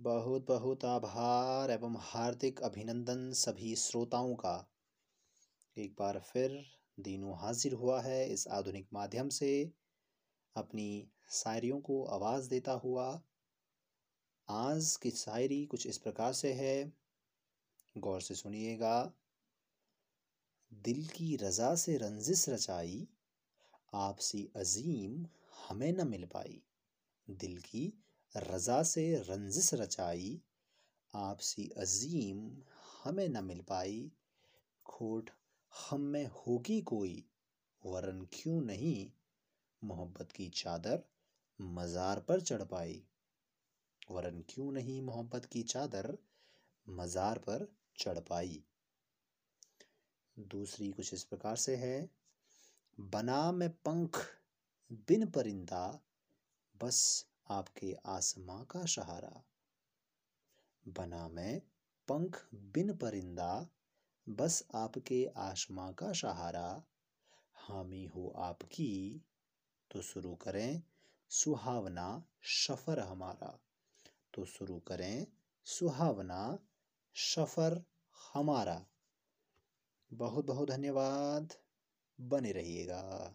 बहुत बहुत आभार एवं हार्दिक अभिनंदन सभी श्रोताओं का। एक बार फिर दीनू हाजिर हुआ है इस आधुनिक माध्यम से। अपनी शायरियों को आवाज़ देता हुआ। आज की शायरी कुछ इस प्रकार से है। गौर से सुनिएगा। दिल की रजा से रंजिश रचाई, आपसी अजीम हमें न मिल पाई। दिल की रजा से रंजिश रचाई, आपसी अजीम हमें न मिल पाई। खोट, हम में होगी कोई, वरन क्यों नहीं? मोहब्बत की चादर मज़ार पर चढ़ पाई। वरन क्यों नहीं मोहब्बत की चादर मज़ार पर चढ़ पाई? दूसरी कुछ इस प्रकार से है। बना में पंख बिन परिंदा, बस आपके आसमां का सहारा। बना मैं पंख बिन परिंदा, बस आपके आसमां का सहारा। हामी हो आपकी तो शुरू करें सुहावना सफ़र हमारा। तो शुरू करें सुहावना सफ़र हमारा। बहुत बहुत धन्यवाद। बने रहिएगा।